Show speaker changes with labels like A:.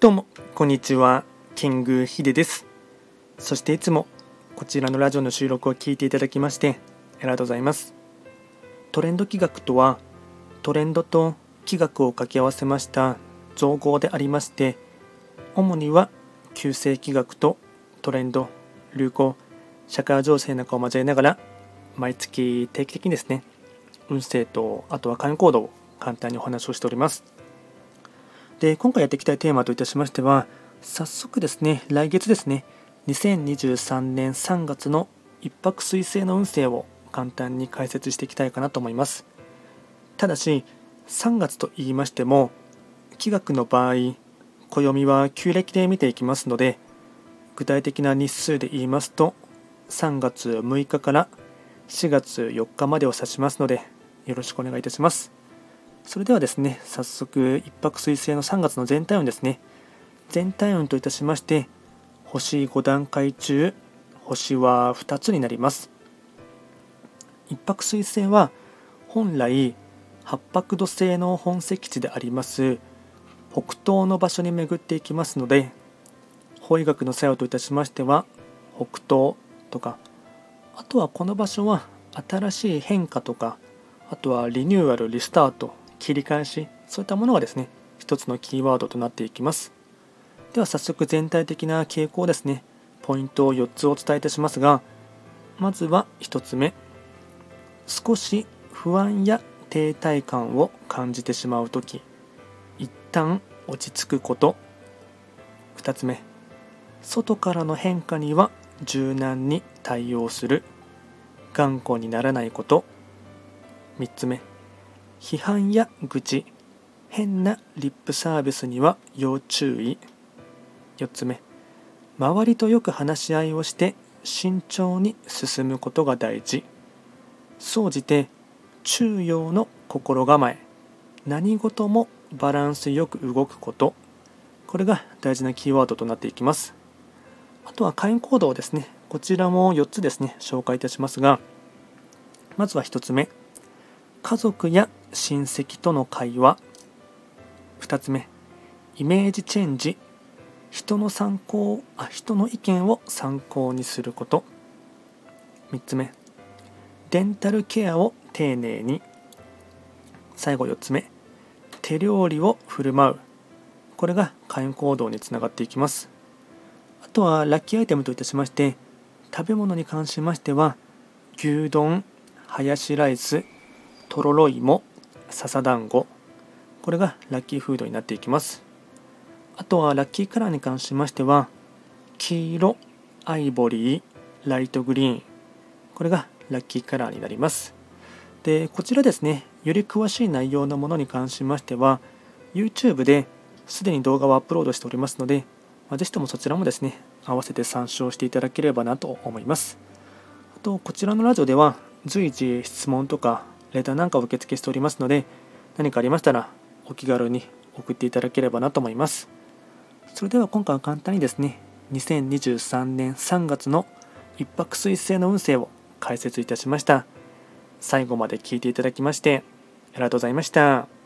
A: どうも、こんにちは。キングヒデです。そしていつもこちらのラジオの収録を聞いていただきましてありがとうございます。トレンド企画とは、トレンドと企画を掛け合わせました造語でありまして、主には旧世企画とトレンド、流行、社会情勢なんかを交えながら、毎月定期的にですね、運勢とあとは会員行動を簡単にお話をしております。で今回やっていきたいテーマといたしましては早速ですね来月ですね2023年3月の一泊水星の運勢を簡単に解説していきたいかなと思います。ただし3月と言いましても気学の場合暦は旧暦で見ていきますので具体的な日数で言いますと3月6日から4月4日までを指しますのでよろしくお願いいたします。それではですね、早速、一泊水星の3月の全体運ですね。全体運といたしまして、星5段階中、星は2つになります。一泊水星は、本来、八白土星の本石地であります北東の場所に巡っていきますので法医学の作用といたしましては北東とかあとはこの場所は新しい変化とかあとはリニューアルリスタート切り返しそういったものがですね一つのキーワードとなっていきます。では早速全体的な傾向ですね。ポイントを4つお伝えいたしますがまずは1つ目。少し不安や停滞感を感じてしまう時。一旦落ち着くこと。2つ目。外からの変化には柔軟に対応する。頑固にならないこと。3つ目。批判や愚痴変なリップサービスには要注意。4つ目周りとよく話し合いをして慎重に進むことが大事。総じて中庸の心構え何事もバランスよく動くこと。これが大事なキーワードとなっていきます。あとは会員行動ですね。こちらも4つですね紹介いたしますが。まずは1つ目家族や親戚との会話。2つ目。イメージチェンジ。人の参考あ人の意見を参考にすること。3つ目。デンタルケアを丁寧に。最後4つ目。手料理を振る舞う。これが会員行動につながっていきます。あとはラッキーアイテムといたしまして食べ物に関しましては牛丼ハヤシライスとろろ芋笹団子。これがラッキーフードになっていきます。あとはラッキーカラーに関しましては黄色アイボリーライトグリーン。これがラッキーカラーになります。でこちらですねより詳しい内容のものに関しましては YouTube ですでに動画をアップロードしておりますので、まあ、ぜひともそちらもですね合わせて参照していただければなと思います。あとこちらのラジオでは随時質問とかレターなんかを受付しておりますので、何かありましたらお気軽に送っていただければなと思います。それでは今回は簡単にですね、2023年3月の一泊水星の運勢を解説いたしました。最後まで聞いていただきましてありがとうございました。